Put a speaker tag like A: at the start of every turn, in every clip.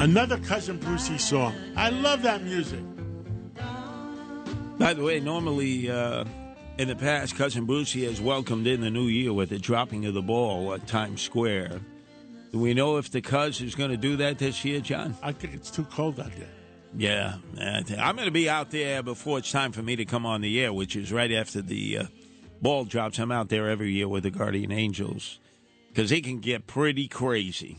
A: Another Cousin Brucey song. I love that music.
B: By the way, normally uh, in the past, Cousin Brucey has welcomed in the new year with the dropping of the ball at Times Square. Do we know if the Cuz is going to do that this year, John?
A: I think it's too cold out there.
B: Yeah, I'm going to be out there before it's time for me to come on the air, which is right after the uh, ball drops. I'm out there every year with the Guardian Angels because it can get pretty crazy.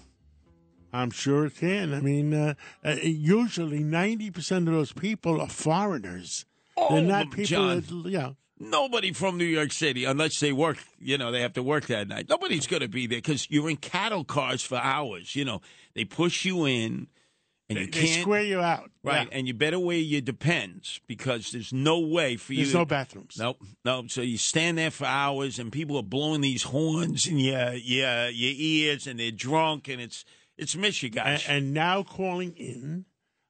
A: I'm sure it can. I mean, uh, uh, usually 90% of those people are foreigners.
B: All
A: They're not people
B: John.
A: that, know.
B: Nobody from New York City, unless they work, you know, they have to work that night. Nobody's going to be there because you're in cattle cars for hours. You know, they push you in, and you
A: they
B: can't
A: square you out.
B: right,
A: Yeah.
B: and you better wear your depends because there's no way for you.
A: There's
B: to,
A: no bathrooms.
B: Nope, nope. So you stand there for hours, and people are blowing these horns in your your your ears, and they're drunk, and it's it's Michigan.
A: And, and now calling in,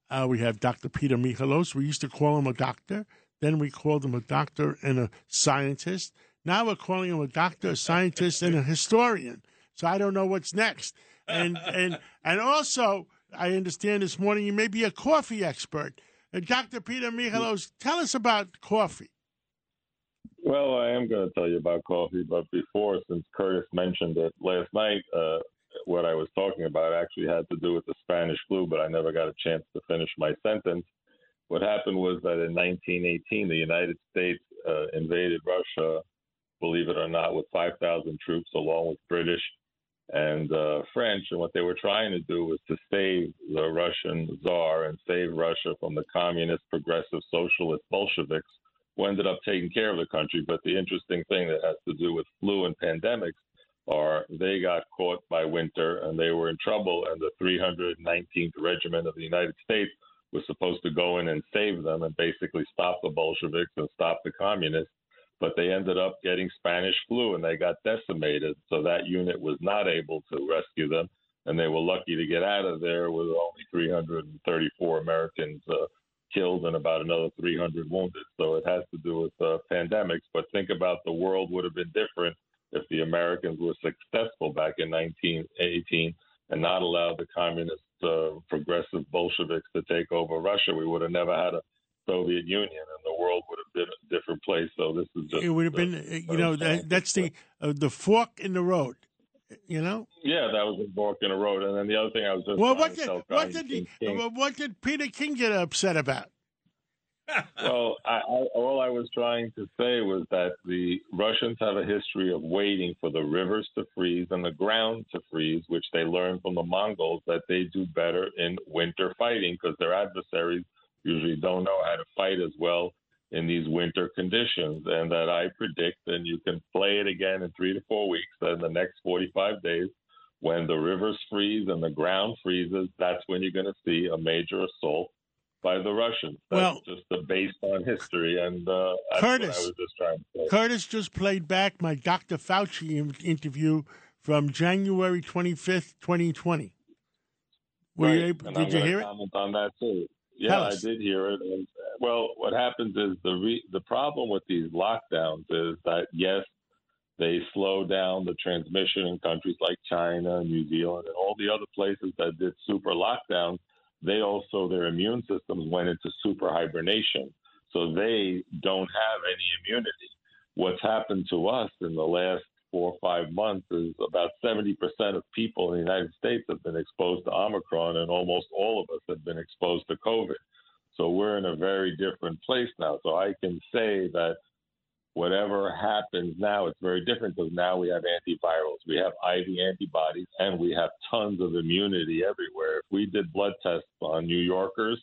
A: uh, we have Dr. Peter Michalos. We used to call him a doctor. Then we called him a doctor and a scientist. Now we're calling him a doctor, a scientist, and a historian. So I don't know what's next. And and and also, I understand this morning you may be a coffee expert. Uh, Dr. Peter Michalos, tell us about coffee.
C: Well, I am going to tell you about coffee, but before, since Curtis mentioned it last night, uh, what I was talking about actually had to do with the Spanish flu, but I never got a chance to finish my sentence. What happened was that in 1918, the United States uh, invaded Russia, believe it or not, with 5,000 troops, along with British and uh, French. And what they were trying to do was to save the Russian Tsar and save Russia from the communist, progressive, socialist Bolsheviks who ended up taking care of the country. But the interesting thing that has to do with flu and pandemics are they got caught by winter and they were in trouble, and the 319th Regiment of the United States was supposed to go in and save them and basically stop the Bolsheviks and stop the communists. But they ended up getting Spanish flu and they got decimated. So that unit was not able to rescue them. And they were lucky to get out of there with only 334 Americans uh, killed and about another 300 wounded. So it has to do with uh, pandemics. But think about the world would have been different if the Americans were successful back in 1918 and not allowed the communist, uh, progressive Bolsheviks to take over Russia. We would have never had a Soviet Union, and the world would have been a different place. So this is just
A: It would have been, uh, you know, that, that's the uh, the fork in the road. You know.
C: yeah, that was a fork in the road. And then the other thing I was just
A: Well, what did what did
C: King-
A: what did Peter King get upset about?
C: Well, I, I, all I was trying to say was that the Russians have a history of waiting for the rivers to freeze and the ground to freeze, which they learned from the Mongols that they do better in winter fighting because their adversaries usually don't know how to fight as well in these winter conditions. And that I predict, and you can play it again in three to four weeks, in the next 45 days, when the rivers freeze and the ground freezes, that's when you're going to see a major assault by the Russians. That's
A: Well-
C: just the based on history, and uh,
A: Curtis.
C: what I was just trying to say.
A: Curtis just played back my Dr. Fauci interview from January 25th, 2020. Were you able,
C: and I'm
A: did you hear it?
C: comment on that too. Yeah, I did hear it. And well, what happens is the re- the problem with these lockdowns is that yes, they slow down the transmission in countries like China New Zealand and all the other places that did super lockdowns. They also their immune systems went into super hibernation, so they don't have any immunity. What's happened to us in the last four or five months is about 70% of people in the United States have been exposed to Omicron, and almost all of us have been exposed to COVID. So we're in a very different place now. So I can say that whatever happens now, it's very different because now we have antivirals, we have IV antibodies, and we have tons of immunity everywhere. If we did blood tests on New Yorkers,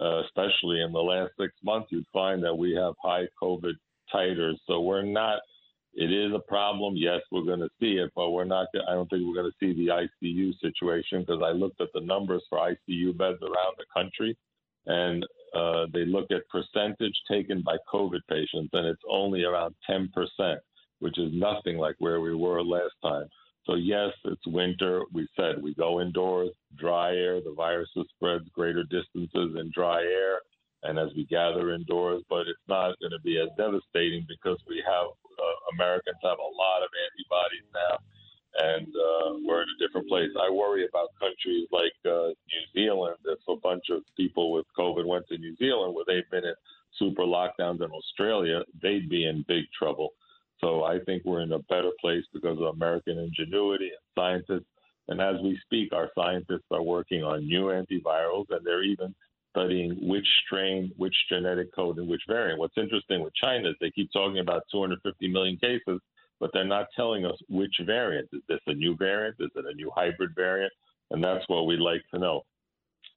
C: uh, especially in the last six months, you'd find that we have high COVID titers. So we're not. It is a problem. Yes, we're going to see it, but we're not. I don't think we're going to see the ICU situation because I looked at the numbers for ICU beds around the country, and uh, they look at percentage taken by COVID patients, and it's only around 10%, which is nothing like where we were last time. So, yes, it's winter. We said we go indoors, dry air, the virus spreads greater distances in dry air, and as we gather indoors, but it's not going to be as devastating because we have uh, Americans have a lot of antibodies now and uh, we're in a different place. I worry about countries like uh, New Zealand. If a bunch of people with COVID went to New Zealand, where they've been in super lockdowns in Australia, they'd be in big trouble. So I think we're in a better place because of American ingenuity and scientists. And as we speak, our scientists are working on new antivirals, and they're even studying which strain, which genetic code, and which variant. What's interesting with China is they keep talking about 250 million cases, but they're not telling us which variant. Is this a new variant? Is it a new hybrid variant? And that's what we'd like to know.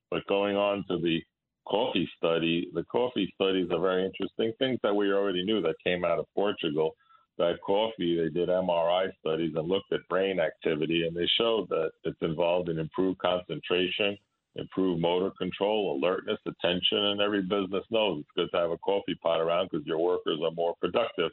C: But going on to the coffee study, the coffee studies are very interesting things that we already knew that came out of Portugal. That coffee, they did MRI studies and looked at brain activity, and they showed that it's involved in improved concentration, improved motor control, alertness, attention, and every business knows it's good to have a coffee pot around because your workers are more productive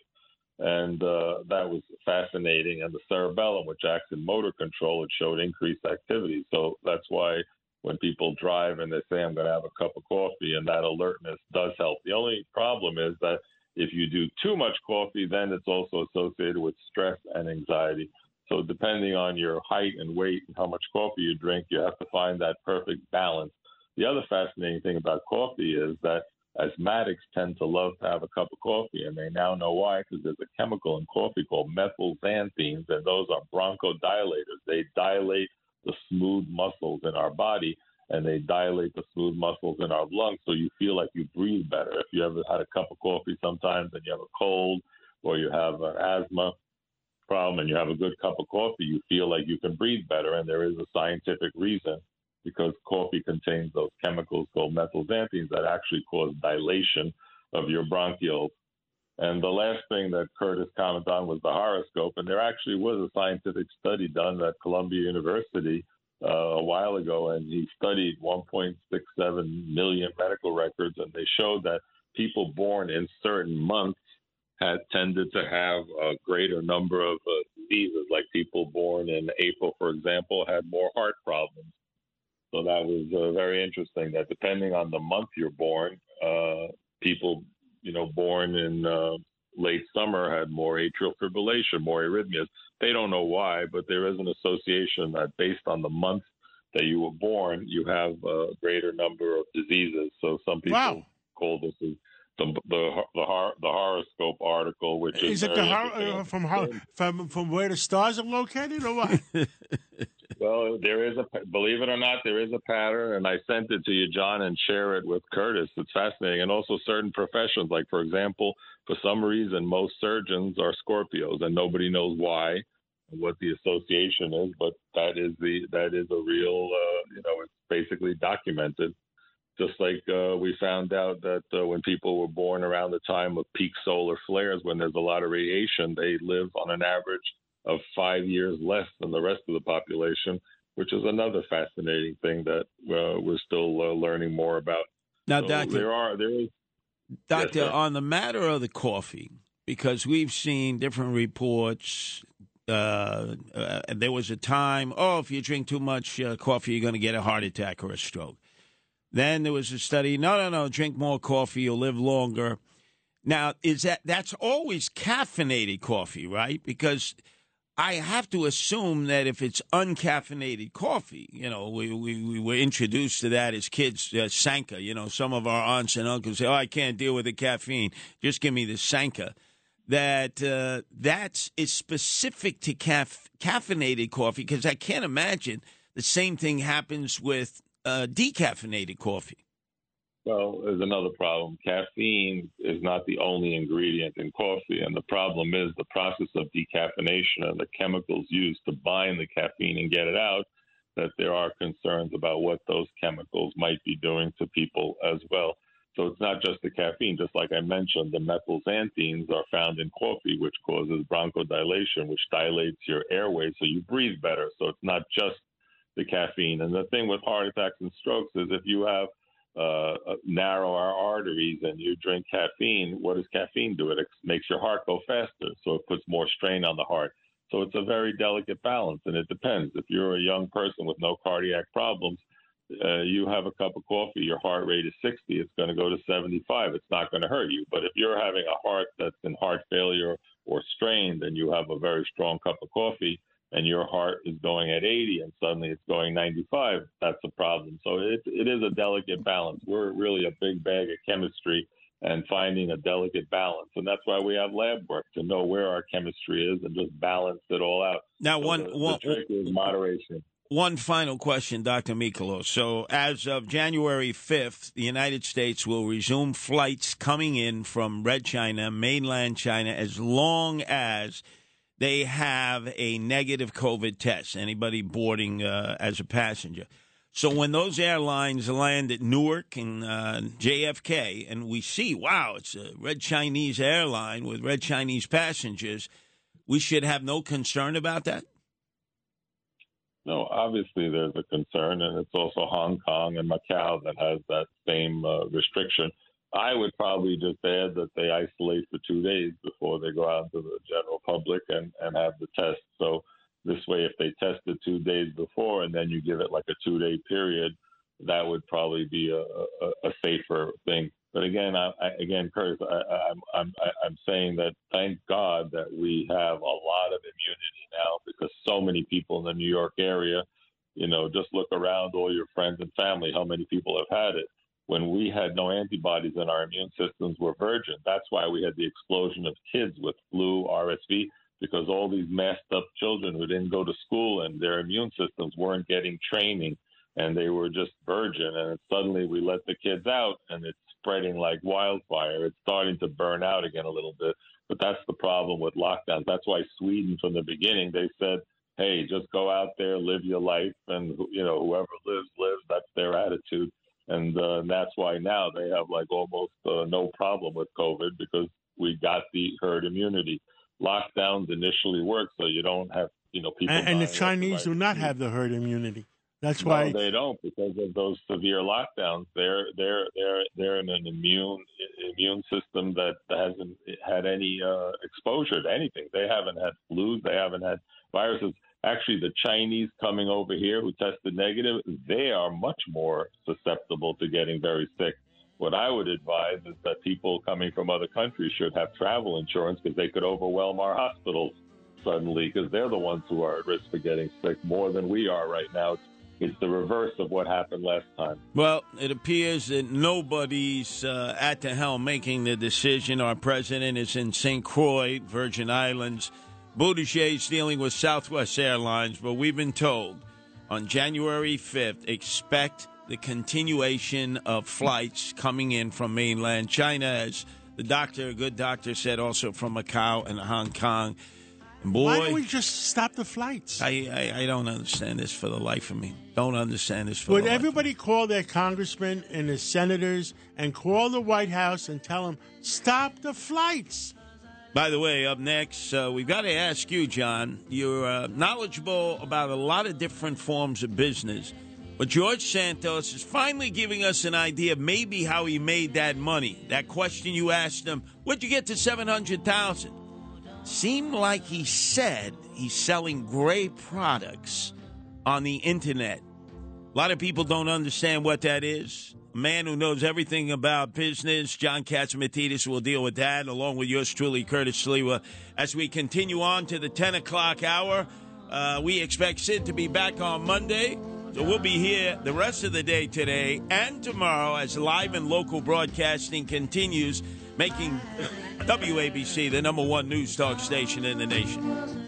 C: and uh, that was fascinating. And the cerebellum, which acts in motor control, it showed increased activity. So that's why when people drive and they say, I'm going to have a cup of coffee, and that alertness does help. The only problem is that if you do too much coffee, then it's also associated with stress and anxiety. So, depending on your height and weight and how much coffee you drink, you have to find that perfect balance. The other fascinating thing about coffee is that Asthmatics tend to love to have a cup of coffee, and they now know why because there's a chemical in coffee called methylxanthines, and those are bronchodilators. They dilate the smooth muscles in our body, and they dilate the smooth muscles in our lungs, so you feel like you breathe better. If you ever had a cup of coffee sometimes and you have a cold or you have an asthma problem and you have a good cup of coffee, you feel like you can breathe better, and there is a scientific reason because coffee contains those chemicals called methylxanthines that actually cause dilation of your bronchioles. And the last thing that Curtis commented on was the horoscope. And there actually was a scientific study done at Columbia University uh, a while ago, and he studied 1.67 million medical records, and they showed that people born in certain months had tended to have a greater number of uh, diseases. Like people born in April, for example, had more heart problems. So that was uh, very interesting. That depending on the month you're born, uh, people, you know, born in uh, late summer had more atrial fibrillation, more arrhythmias. They don't know why, but there is an association that based on the month that you were born, you have a greater number of diseases. So some people
A: wow.
C: call this the the the, the, the horoscope article, which is,
A: is it the hor- uh, from from from where the stars are located, or what?
C: Well, there is a believe it or not, there is a pattern, and I sent it to you, John, and share it with Curtis. It's fascinating, and also certain professions, like for example, for some reason, most surgeons are Scorpios, and nobody knows why, what the association is, but that is the that is a real, uh, you know, it's basically documented. Just like uh, we found out that uh, when people were born around the time of peak solar flares, when there's a lot of radiation, they live on an average of five years less than the rest of the population, which is another fascinating thing that uh, we're still uh, learning more about.
B: Now,
C: so
B: Doctor,
C: there are there is
B: Doctor
C: yes,
B: on the matter of the coffee, because we've seen different reports. Uh, uh, there was a time, oh, if you drink too much uh, coffee, you're going to get a heart attack or a stroke. Then there was a study, no, no, no, drink more coffee, you'll live longer. Now, is that that's always caffeinated coffee, right? Because I have to assume that if it's uncaffeinated coffee, you know, we, we, we were introduced to that as kids, uh, Sanka. You know, some of our aunts and uncles say, oh, I can't deal with the caffeine. Just give me the Sanka. That uh, that is specific to caf- caffeinated coffee because I can't imagine the same thing happens with uh, decaffeinated coffee.
C: Well, there's another problem. Caffeine is not the only ingredient in coffee, and the problem is the process of decaffeination and the chemicals used to bind the caffeine and get it out. That there are concerns about what those chemicals might be doing to people as well. So it's not just the caffeine. Just like I mentioned, the methylxanthines are found in coffee, which causes bronchodilation, which dilates your airways so you breathe better. So it's not just the caffeine. And the thing with heart attacks and strokes is if you have uh, arteries and you drink caffeine, what does caffeine do? It makes your heart go faster, so it puts more strain on the heart. So it's a very delicate balance, and it depends. If you're a young person with no cardiac problems, uh, you have a cup of coffee, your heart rate is 60, it's going to go to 75. It's not going to hurt you. But if you're having a heart that's in heart failure or strained, and you have a very strong cup of coffee, and your heart is going at 80 and suddenly it's going 95, that's a problem. So it, it is a delicate balance. We're really a big bag of chemistry and finding a delicate balance. And that's why we have lab work to know where our chemistry is and just balance it all out.
B: Now,
C: so
B: one,
C: the,
B: one,
C: the trick is moderation.
B: One final question, Dr. Miklos. So, as of January 5th, the United States will resume flights coming in from Red China, mainland China, as long as they have a negative COVID test, anybody boarding uh, as a passenger. So when those airlines land at Newark and uh, JFK, and we see, wow, it's a red Chinese airline with red Chinese passengers, we should have no concern about that?
C: No, obviously there's a concern, and it's also Hong Kong and Macau that has that same uh, restriction. I would probably just add that they isolate for two days before they go out to the general public and, and have the test. So this way, if they test it two days before and then you give it like a two day period, that would probably be a, a, a safer thing. But again, I, I, again, Curtis, I, I'm, I'm, I'm saying that thank God that we have a lot of immunity now because so many people in the New York area, you know, just look around all your friends and family, how many people have had it when we had no antibodies and our immune systems were virgin. That's why we had the explosion of kids with flu, RSV, because all these masked up children who didn't go to school and their immune systems weren't getting training and they were just virgin. And suddenly we let the kids out and it's spreading like wildfire. It's starting to burn out again a little bit. But that's the problem with lockdowns. That's why Sweden, from the beginning, they said, hey, just go out there, live your life, and you know whoever lives lives. That's their attitude and uh, that's why now they have like almost uh, no problem with COVID because we got the herd immunity. Lockdowns initially work, so you don't have you know people.
A: And, and the Chinese do not have the herd immunity. That's
C: no,
A: why
C: they don't because of those severe lockdowns. They're they're they're they're in an immune immune system that hasn't had any uh, exposure to anything. They haven't had flus. They haven't had viruses actually the Chinese coming over here who tested negative, they are much more susceptible to getting very sick. What I would advise is that people coming from other countries should have travel insurance because they could overwhelm our hospitals suddenly because they're the ones who are at risk for getting sick more than we are right now. It's the reverse of what happened last time.
B: Well, it appears that nobody's uh, at the helm making the decision. Our president is in St. Croix, Virgin Islands. Is dealing with Southwest Airlines, but we've been told on January 5th, expect the continuation of flights coming in from mainland China, as the doctor, a good doctor, said also from Macau and Hong Kong. Boy,
A: why don't we just stop the flights?
B: I, I, I don't understand this for the life of me. Don't understand this for
A: Would everybody call their congressmen and the senators and call the White House and tell them stop the flights?
B: By the way, up next, uh, we've got to ask you, John. You're uh, knowledgeable about a lot of different forms of business, but George Santos is finally giving us an idea maybe how he made that money. That question you asked him, where'd you get to 700000 Seemed like he said he's selling gray products on the internet. A lot of people don't understand what that is A man who knows everything about business. John Catsimatidis will deal with that, along with yours truly, Curtis Sliwa. As we continue on to the 10 o'clock hour, uh, we expect Sid to be back on Monday. So we'll be here the rest of the day today and tomorrow as live and local broadcasting continues, making WABC the number one news talk station in the nation.